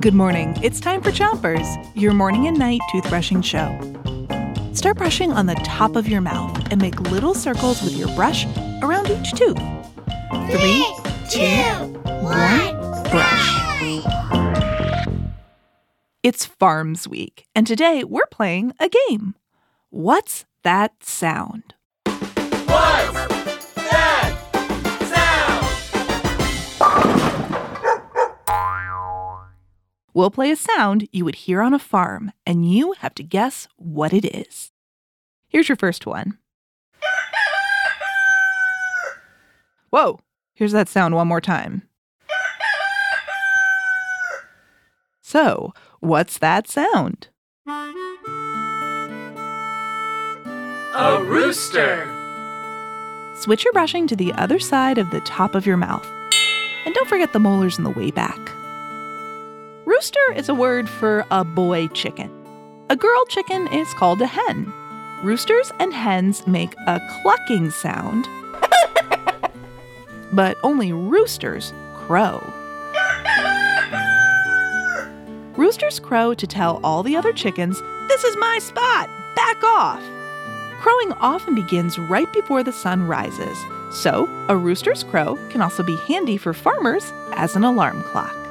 Good morning. It's time for Chompers, your morning and night toothbrushing show. Start brushing on the top of your mouth and make little circles with your brush around each tooth. Three, two, one, brush. It's Farms Week, and today we're playing a game. What's that sound? We'll play a sound you would hear on a farm, and you have to guess what it is. Here's your first one. Whoa, here's that sound one more time. So, what's that sound? A rooster. Switch your brushing to the other side of the top of your mouth. And don't forget the molars in the way back. Rooster is a word for a boy chicken. A girl chicken is called a hen. Roosters and hens make a clucking sound, but only roosters crow. Roosters crow to tell all the other chickens, This is my spot! Back off! Crowing often begins right before the sun rises, so a rooster's crow can also be handy for farmers as an alarm clock.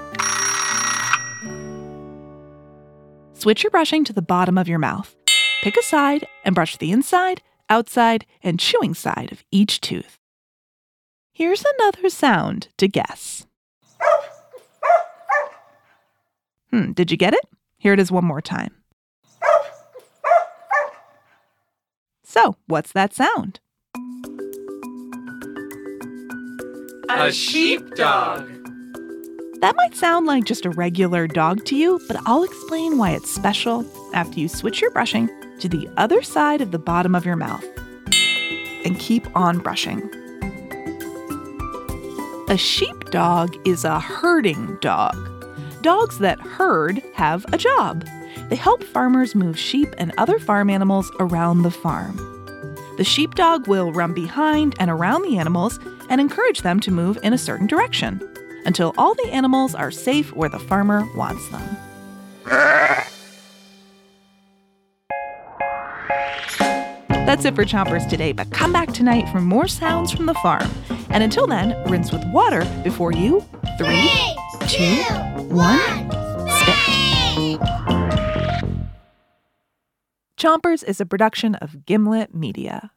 Switch your brushing to the bottom of your mouth. Pick a side and brush the inside, outside, and chewing side of each tooth. Here's another sound to guess. Hmm, did you get it? Here it is one more time. So, what's that sound? A sheepdog. That might sound like just a regular dog to you, but I'll explain why it's special after you switch your brushing to the other side of the bottom of your mouth. And keep on brushing. A sheepdog is a herding dog. Dogs that herd have a job. They help farmers move sheep and other farm animals around the farm. The sheepdog will run behind and around the animals and encourage them to move in a certain direction until all the animals are safe where the farmer wants them. That's it for Chompers today, but come back tonight for more sounds from the farm. And until then, rinse with water before you three, two, one, spit. Chompers is a production of Gimlet Media.